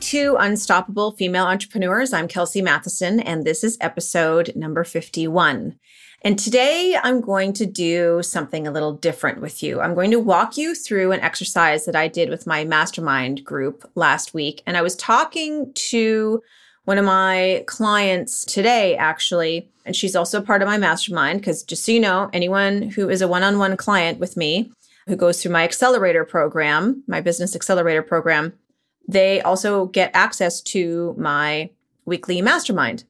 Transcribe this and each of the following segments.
To Unstoppable Female Entrepreneurs. I'm Kelsey Matheson, and this is episode number 51. And today I'm going to do something a little different with you. I'm going to walk you through an exercise that I did with my mastermind group last week. And I was talking to one of my clients today, actually, and she's also part of my mastermind. Because just so you know, anyone who is a one on one client with me who goes through my accelerator program, my business accelerator program, they also get access to my weekly mastermind.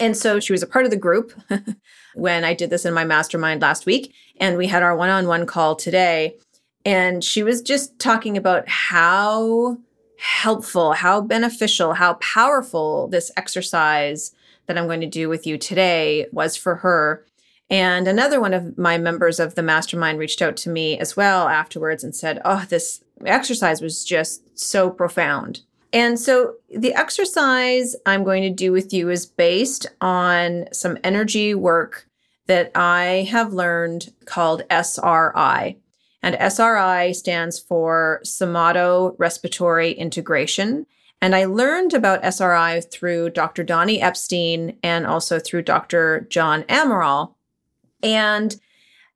And so she was a part of the group when I did this in my mastermind last week. And we had our one on one call today. And she was just talking about how helpful, how beneficial, how powerful this exercise that I'm going to do with you today was for her. And another one of my members of the mastermind reached out to me as well afterwards and said, Oh, this exercise was just so profound. And so the exercise I'm going to do with you is based on some energy work that I have learned called SRI. And SRI stands for Somato Respiratory Integration. And I learned about SRI through Dr. Donny Epstein and also through Dr. John Amaral. And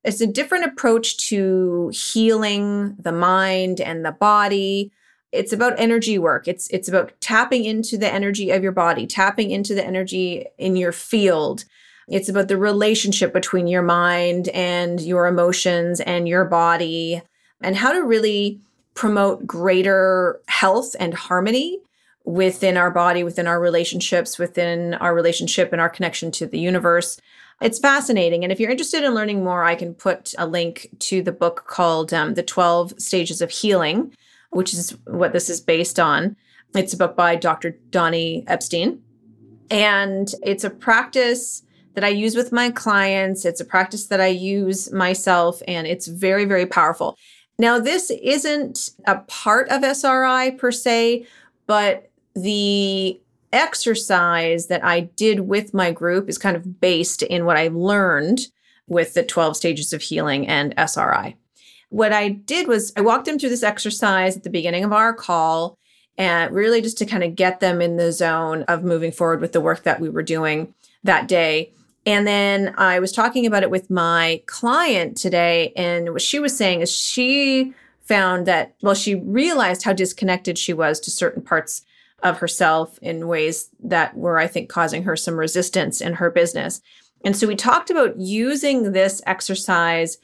it's a different approach to healing the mind and the body. It's about energy work. It's it's about tapping into the energy of your body, tapping into the energy in your field. It's about the relationship between your mind and your emotions and your body and how to really promote greater health and harmony within our body, within our relationships, within our relationship and our connection to the universe. It's fascinating. And if you're interested in learning more, I can put a link to the book called um, The 12 Stages of Healing, which is what this is based on. It's a book by Dr. Donny Epstein. And it's a practice that I use with my clients. It's a practice that I use myself, and it's very, very powerful. Now, this isn't a part of SRI per se, but the exercise that I did with my group is kind of based in what I learned with the 12 stages of healing and SRI. What I did was I walked them through this exercise at the beginning of our call and really just to kind of get them in the zone of moving forward with the work that we were doing that day. And then I was talking about it with my client today. And what she was saying is she found that, well, she realized how disconnected she was to certain parts of herself in ways that were, I think, causing her some resistance in her business. And so we talked about using this exercise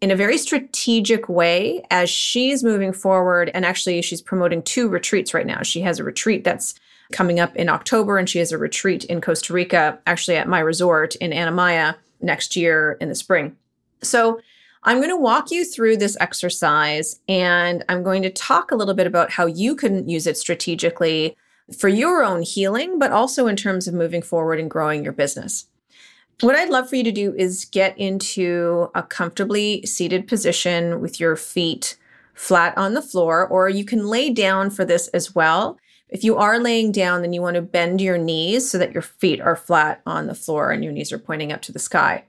in a very strategic way as she's moving forward. And actually, she's promoting two retreats right now. She has a retreat that's coming up in October, and she has a retreat in Costa Rica, actually at my resort in Anamaya next year in the spring. So I'm going to walk you through this exercise and I'm going to talk a little bit about how you can use it strategically for your own healing, but also in terms of moving forward and growing your business. What I'd love for you to do is get into a comfortably seated position with your feet flat on the floor, or you can lay down for this as well. If you are laying down, then you want to bend your knees so that your feet are flat on the floor and your knees are pointing up to the sky.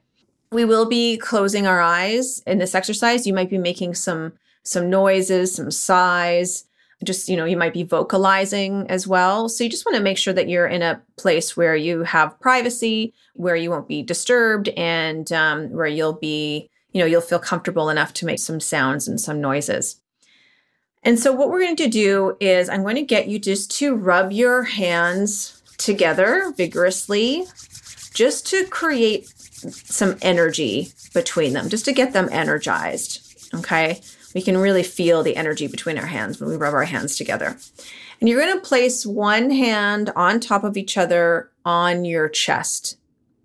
We will be closing our eyes in this exercise. You might be making some some noises, some sighs. Just, you know, you might be vocalizing as well. So you just want to make sure that you're in a place where you have privacy, where you won't be disturbed, and um, where you'll be, you know, you'll feel comfortable enough to make some sounds and some noises. And so what we're going to do is I'm going to get you just to rub your hands together vigorously just to create some energy between them, just to get them energized. Okay. We can really feel the energy between our hands when we rub our hands together. And you're going to place one hand on top of each other on your chest.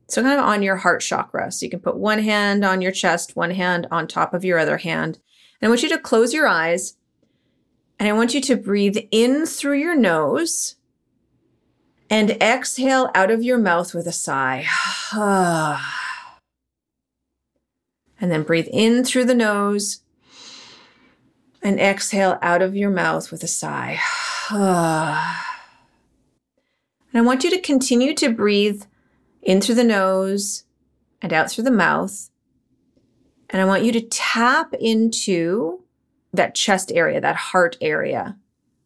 So, kind of on your heart chakra. So, you can put one hand on your chest, one hand on top of your other hand. And I want you to close your eyes and I want you to breathe in through your nose And exhale out of your mouth with a sigh. Ah. And then breathe in through the nose and exhale out of your mouth with a sigh. and I want you to continue to breathe in through the nose and out through the mouth. And I want you to tap into that chest area, that heart area,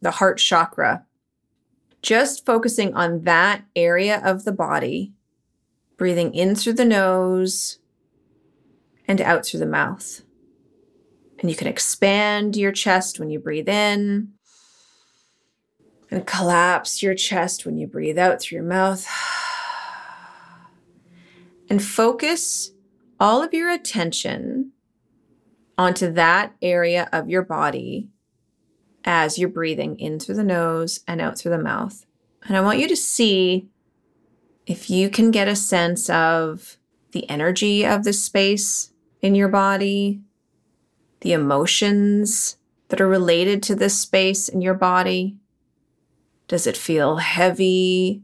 the heart chakra. Just focusing on that area of the body, breathing in through the nose and out through the mouth. And you can expand your chest when you breathe in and collapse your chest when you breathe out through your mouth. And focus all of your attention onto that area of your body as you're breathing in through the nose and out through the mouth. And I want you to see if you can get a sense of the energy of the space in your body, the emotions that are related to this space in your body. Does it feel heavy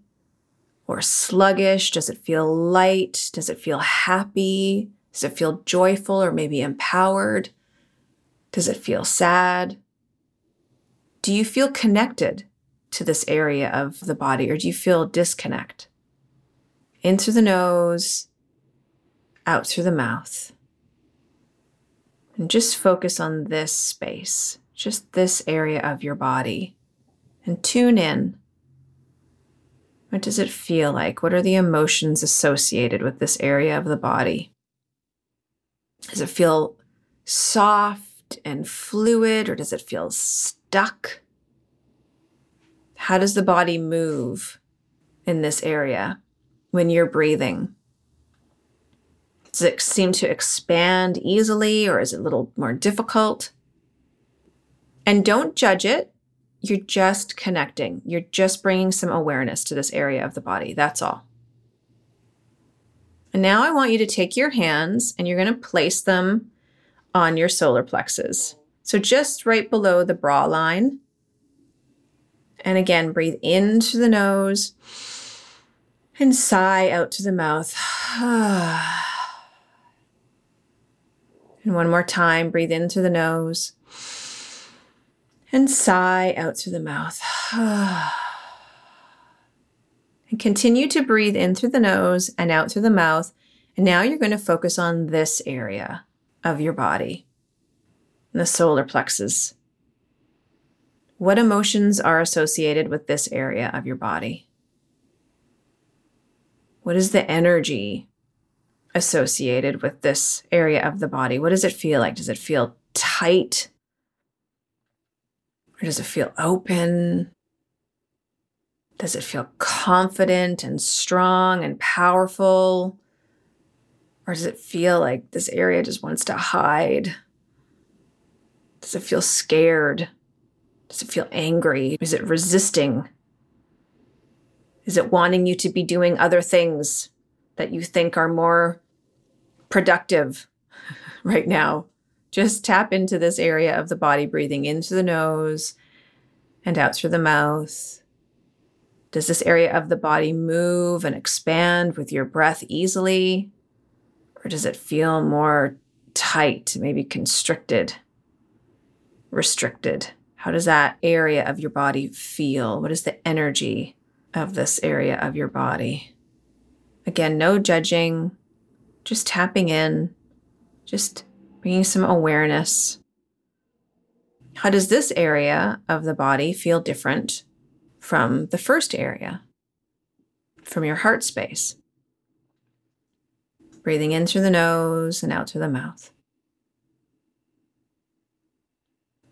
or sluggish? Does it feel light? Does it feel happy? Does it feel joyful or maybe empowered? Does it feel sad? Do you feel connected to this area of the body or do you feel disconnect? In through the nose, out through the mouth. And just focus on this space, just this area of your body, and tune in. What does it feel like? What are the emotions associated with this area of the body? Does it feel soft and fluid, or does it feel stuck? How does the body move in this area when you're breathing? Does it seem to expand easily or is it a little more difficult? And don't judge it. You're just connecting. You're just bringing some awareness to this area of the body. That's all. And now I want you to take your hands and you're going to place them on your solar plexus. So just right below the bra line. And again, breathe into the nose and sigh out to the mouth. And one more time, breathe in through the nose and sigh out through the mouth. and continue to breathe in through the nose and out through the mouth. And now you're going to focus on this area of your body, the solar plexus. What emotions are associated with this area of your body? What is the energy associated with this area of the body? What does it feel like? Does it feel tight? Or does it feel open? Does it feel confident and strong and powerful? Or does it feel like this area just wants to hide? Does it feel scared? Does it feel angry? Is it resisting? Is it wanting you to be doing other things that you think are more productive right now. Just tap into this area of the body, breathing into the nose and out through the mouth. Does this area of the body move and expand with your breath easily? Or does it feel more tight, maybe constricted, restricted? How does that area of your body feel? What is the energy of this area of your body? Again, no judging, just tapping in, just bringing some awareness. How does this area of the body feel different from the first area, from your heart space? Breathing in through the nose and out through the mouth.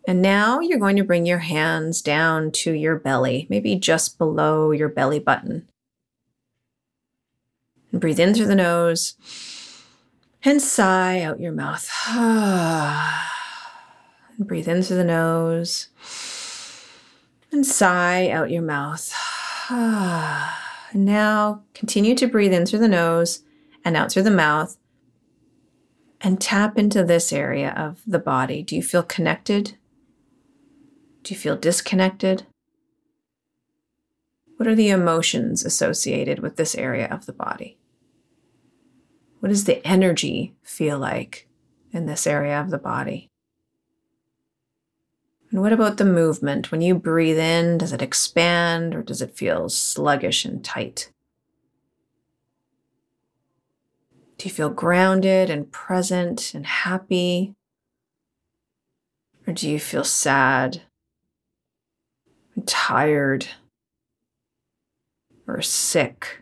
And now you're going to bring your hands down to your belly, maybe just below your belly button. And breathe in through the nose and sigh out your mouth. and breathe in through the nose and sigh out your mouth. and now continue to breathe in through the nose and out through the mouth and tap into this area of the body. Do you feel connected? Do you feel disconnected? What are the emotions associated with this area of the body? What does the energy feel like in this area of the body? And what about the movement? When you breathe in, does it expand or does it feel sluggish and tight? Do you feel grounded and present and happy? Or do you feel sad and tired or sick?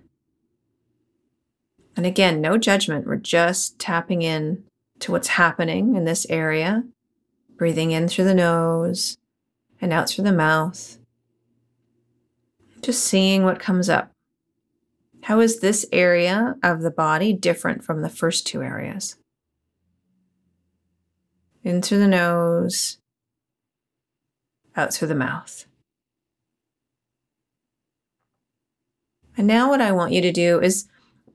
And again, no judgment. We're just tapping in to what's happening in this area, breathing in through the nose and out through the mouth. Just seeing what comes up. How is this area of the body different from the first two areas? In through the nose, out through the mouth. And now, what I want you to do is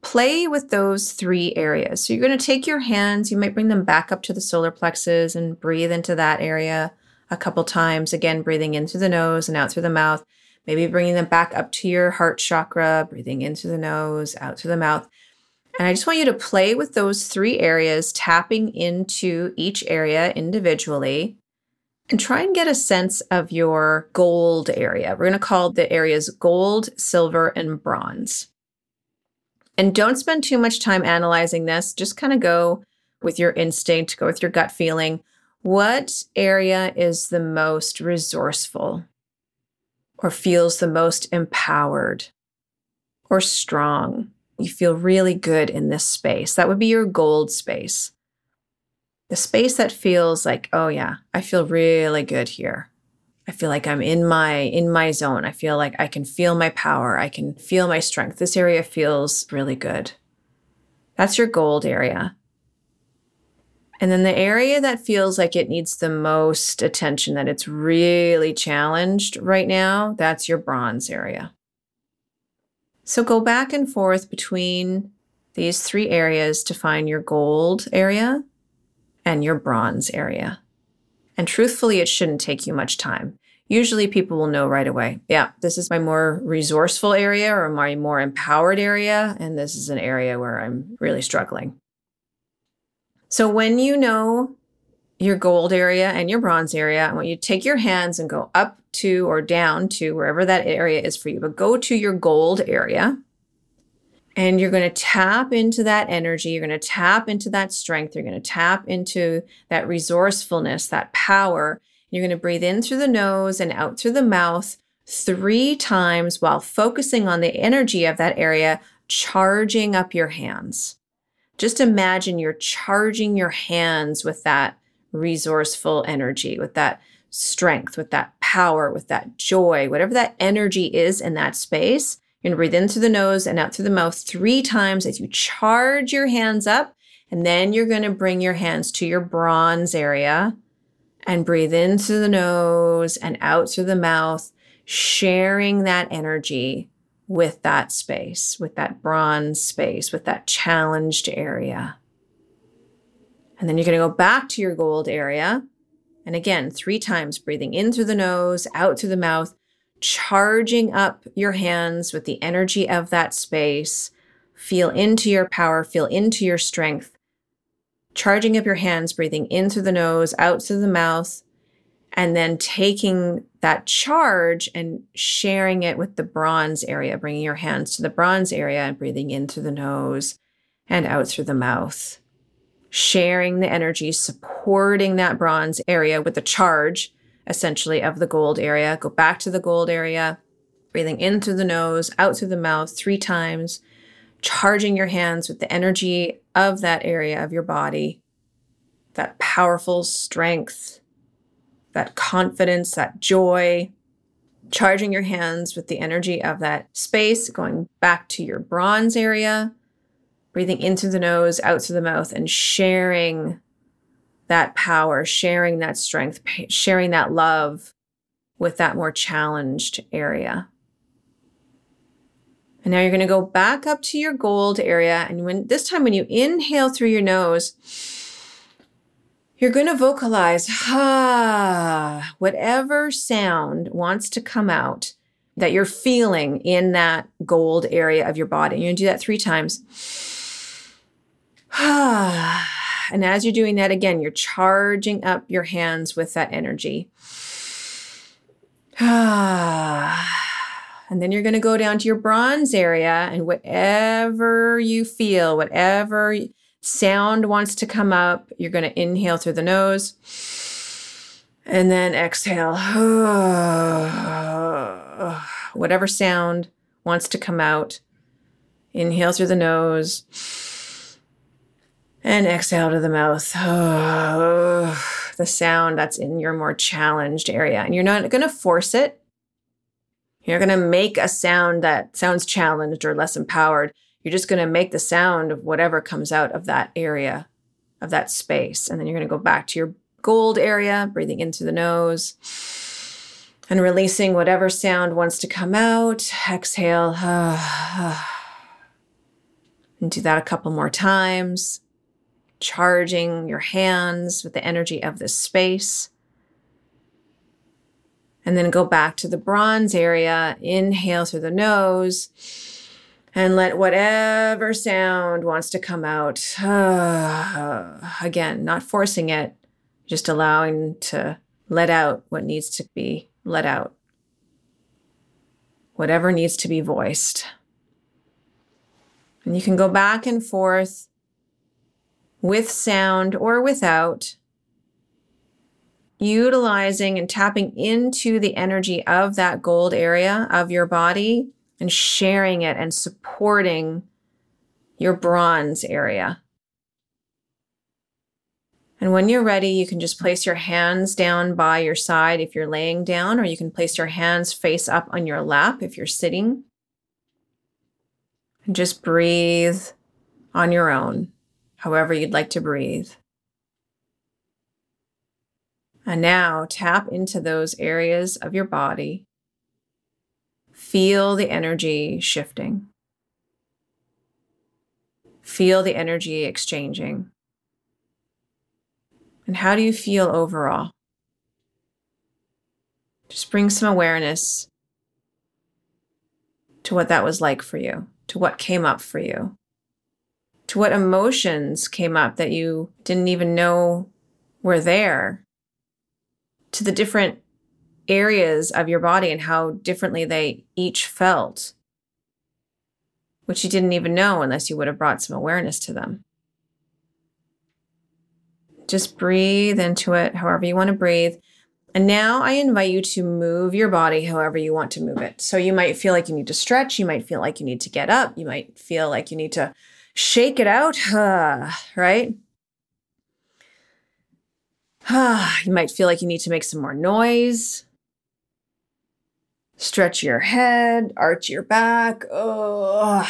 play with those three areas. So, you're going to take your hands, you might bring them back up to the solar plexus and breathe into that area a couple times. Again, breathing in through the nose and out through the mouth. Maybe bringing them back up to your heart chakra, breathing in through the nose, out through the mouth. And I just want you to play with those three areas, tapping into each area individually, and try and get a sense of your gold area. We're going to call the areas gold, silver, and bronze. And don't spend too much time analyzing this. Just kind of go with your instinct, go with your gut feeling. What area is the most resourceful? or feels the most empowered or strong. You feel really good in this space. That would be your gold space. The space that feels like, oh yeah, I feel really good here. I feel like I'm in my in my zone. I feel like I can feel my power. I can feel my strength. This area feels really good. That's your gold area. And then the area that feels like it needs the most attention, that it's really challenged right now, that's your bronze area. So go back and forth between these three areas to find your gold area and your bronze area. And truthfully, it shouldn't take you much time. Usually people will know right away. Yeah, this is my more resourceful area or my more empowered area. And this is an area where I'm really struggling. So when you know your gold area and your bronze area, I want you to take your hands and go up to or down to wherever that area is for you, but go to your gold area. And you're going to tap into that energy. You're going to tap into that strength. You're going to tap into that resourcefulness, that power. You're going to breathe in through the nose and out through the mouth three times while focusing on the energy of that area, charging up your hands just imagine you're charging your hands with that resourceful energy, with that strength, with that power, with that joy, whatever that energy is in that space. You're going to breathe in through the nose and out through the mouth three times as you charge your hands up. And then you're going to bring your hands to your bronze area and breathe in through the nose and out through the mouth, sharing that energy with that space, with that bronze space, with that challenged area. And then you're going to go back to your gold area. And again, three times breathing in through the nose, out through the mouth, charging up your hands with the energy of that space. Feel into your power, feel into your strength. Charging up your hands, breathing in through the nose, out through the mouth, and then taking that charge and sharing it with the bronze area, bringing your hands to the bronze area and breathing in through the nose and out through the mouth. Sharing the energy, supporting that bronze area with the charge, essentially, of the gold area. Go back to the gold area, breathing in through the nose, out through the mouth three times, charging your hands with the energy of that area of your body, that powerful strength that confidence, that joy, charging your hands with the energy of that space, going back to your bronze area, breathing in through the nose, out through the mouth, and sharing that power, sharing that strength, sharing that love with that more challenged area. And now you're going to go back up to your gold area. And when this time, when you inhale through your nose, you're going to vocalize, ah, whatever sound wants to come out. that you're feeling in that gold area of your body. And You're gonna do that three times. And as you're doing that again, you're charging up your hands with that energy. and then you're going to go down to your bronze area and whatever you feel, whatever sound wants to come up, you're going to inhale through the nose and then exhale. whatever sound wants to come out, inhale through the nose and exhale to the mouth. the sound that's in your more challenged area. And you're not going to force it. You're going to make a sound that sounds challenged or less empowered. You're just going to make the sound of whatever comes out of that area, of that space. And then you're going to go back to your gold area, breathing in through the nose and releasing whatever sound wants to come out. Exhale. And do that a couple more times charging your hands with the energy of this space. And then go back to the bronze area. Inhale through the nose and let whatever sound wants to come out. Again, not forcing it, just allowing to let out what needs to be let out. Whatever needs to be voiced. And you can go back and forth with sound or without, utilizing and tapping into the energy of that gold area of your body and sharing it and supporting your bronze area. And when you're ready, you can just place your hands down by your side if you're laying down, or you can place your hands face up on your lap if you're sitting. And just breathe on your own however you'd like to breathe. And now tap into those areas of your body. Feel the energy shifting. Feel the energy exchanging. And how do you feel overall? Just bring some awareness to what that was like for you, to what came up for you to what emotions came up that you didn't even know were there, to the different areas of your body and how differently they each felt, which you didn't even know unless you would have brought some awareness to them. Just breathe into it however you want to breathe. And now I invite you to move your body however you want to move it. So you might feel like you need to stretch. You might feel like you need to get up. You might feel like you need to shake it out, uh, right? you might feel like you need to make some more noise. Stretch your head, arch your back. Oh.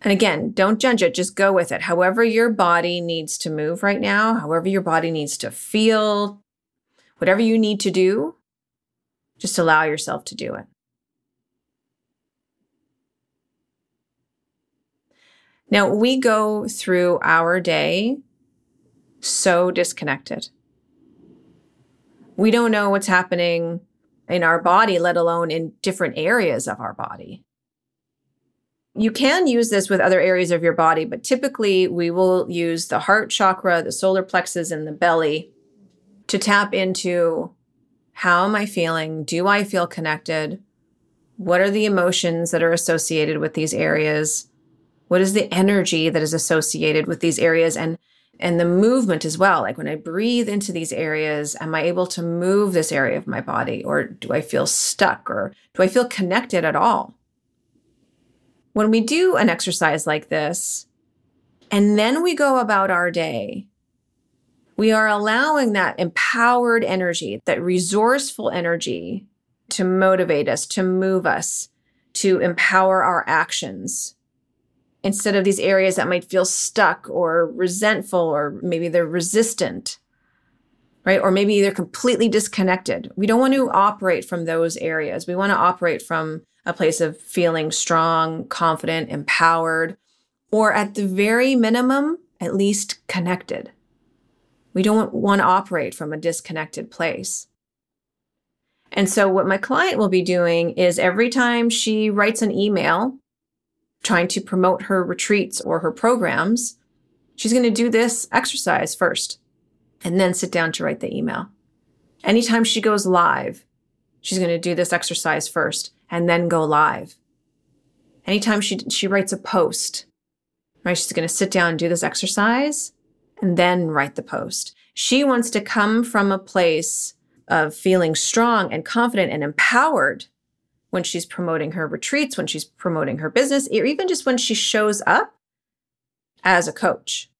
And again, don't judge it, just go with it. However, your body needs to move right now, however, your body needs to feel, whatever you need to do, just allow yourself to do it. Now, we go through our day so disconnected. We don't know what's happening in our body, let alone in different areas of our body. You can use this with other areas of your body, but typically we will use the heart chakra, the solar plexus, and the belly to tap into how am I feeling? Do I feel connected? What are the emotions that are associated with these areas? What is the energy that is associated with these areas and and the movement as well? Like when I breathe into these areas, am I able to move this area of my body or do I feel stuck or do I feel connected at all? When we do an exercise like this and then we go about our day, we are allowing that empowered energy, that resourceful energy to motivate us, to move us, to empower our actions instead of these areas that might feel stuck or resentful or maybe they're resistant right? Or maybe they're completely disconnected. We don't want to operate from those areas. We want to operate from a place of feeling strong confident empowered or at the very minimum at least connected. We don't want to operate from a disconnected place. And so, what my client will be doing is every time she writes an email trying to promote her retreats or her programs, she's going to do this exercise first and then sit down to write the email. Anytime she goes live, she's going to do this exercise first and then go live. Anytime she, she writes a post, right, she's going to sit down and do this exercise and then write the post. She wants to come from a place of feeling strong and confident and empowered when she's promoting her retreats, when she's promoting her business, or even just when she shows up as a coach.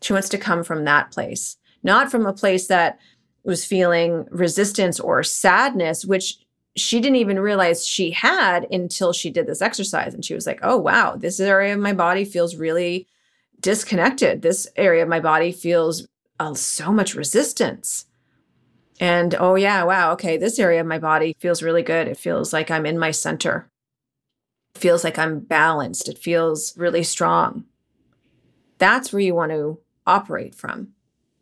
She wants to come from that place, not from a place that was feeling resistance or sadness, which she didn't even realize she had until she did this exercise. And she was like, oh, wow, this area of my body feels really disconnected. This area of my body feels uh, so much resistance. And oh, yeah, wow, okay, this area of my body feels really good. It feels like I'm in my center. It feels like I'm balanced. It feels really strong. That's where you want to operate from.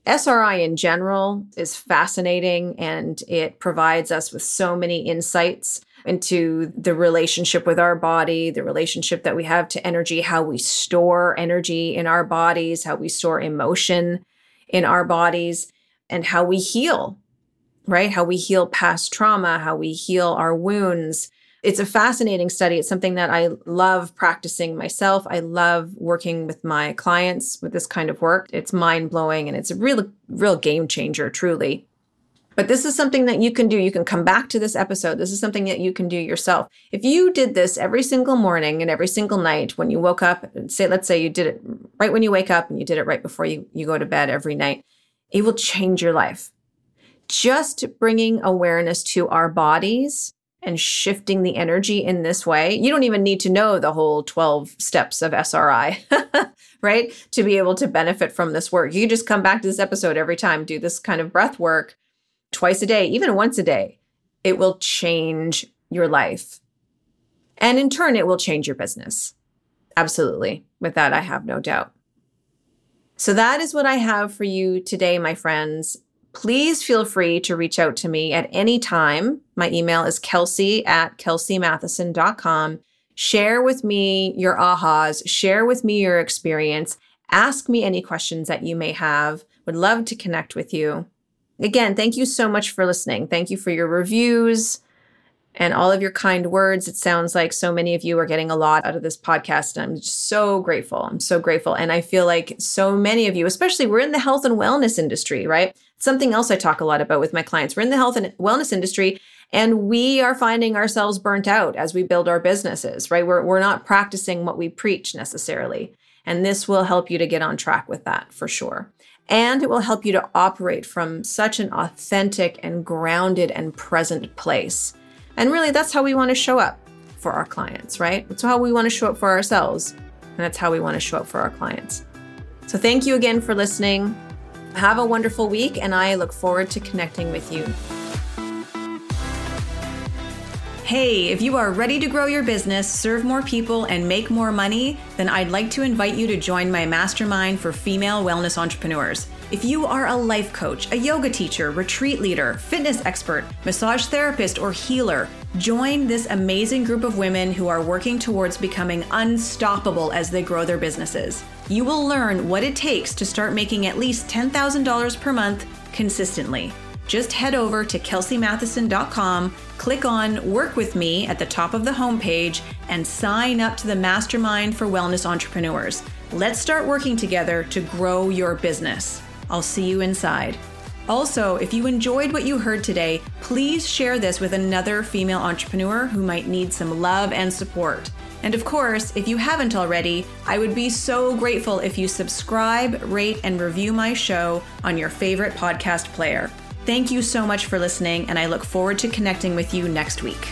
SRI in general is fascinating and it provides us with so many insights into the relationship with our body, the relationship that we have to energy, how we store energy in our bodies, how we store emotion in our bodies, and how we heal right? How we heal past trauma, how we heal our wounds. It's a fascinating study. It's something that I love practicing myself. I love working with my clients with this kind of work. It's mind blowing and it's a real, real game changer, truly. But this is something that you can do. You can come back to this episode. This is something that you can do yourself. If you did this every single morning and every single night when you woke up, say, let's say you did it right when you wake up and you did it right before you, you go to bed every night, it will change your life just bringing awareness to our bodies and shifting the energy in this way, you don't even need to know the whole 12 steps of SRI, right? To be able to benefit from this work. You just come back to this episode every time, do this kind of breath work twice a day, even once a day. It will change your life. And in turn, it will change your business. Absolutely. With that, I have no doubt. So, that is what I have for you today, my friends please feel free to reach out to me at any time. My email is kelsey at kelseymatheson.com. Share with me your ahas, share with me your experience, ask me any questions that you may have. Would love to connect with you. Again, thank you so much for listening. Thank you for your reviews and all of your kind words. It sounds like so many of you are getting a lot out of this podcast. And I'm just so grateful. I'm so grateful. And I feel like so many of you, especially we're in the health and wellness industry, right? Something else I talk a lot about with my clients. We're in the health and wellness industry and we are finding ourselves burnt out as we build our businesses, right? We're, we're not practicing what we preach necessarily. And this will help you to get on track with that for sure. And it will help you to operate from such an authentic and grounded and present place and really, that's how we want to show up for our clients, right? That's how we want to show up for ourselves. And that's how we want to show up for our clients. So, thank you again for listening. Have a wonderful week, and I look forward to connecting with you. Hey, if you are ready to grow your business, serve more people, and make more money, then I'd like to invite you to join my mastermind for female wellness entrepreneurs. If you are a life coach, a yoga teacher, retreat leader, fitness expert, massage therapist, or healer, join this amazing group of women who are working towards becoming unstoppable as they grow their businesses. You will learn what it takes to start making at least $10,000 per month consistently. Just head over to kelseymatheson.com, click on Work with Me at the top of the homepage, and sign up to the Mastermind for Wellness Entrepreneurs. Let's start working together to grow your business. I'll see you inside. Also, if you enjoyed what you heard today, please share this with another female entrepreneur who might need some love and support. And of course, if you haven't already, I would be so grateful if you subscribe, rate, and review my show on your favorite podcast player. Thank you so much for listening, and I look forward to connecting with you next week.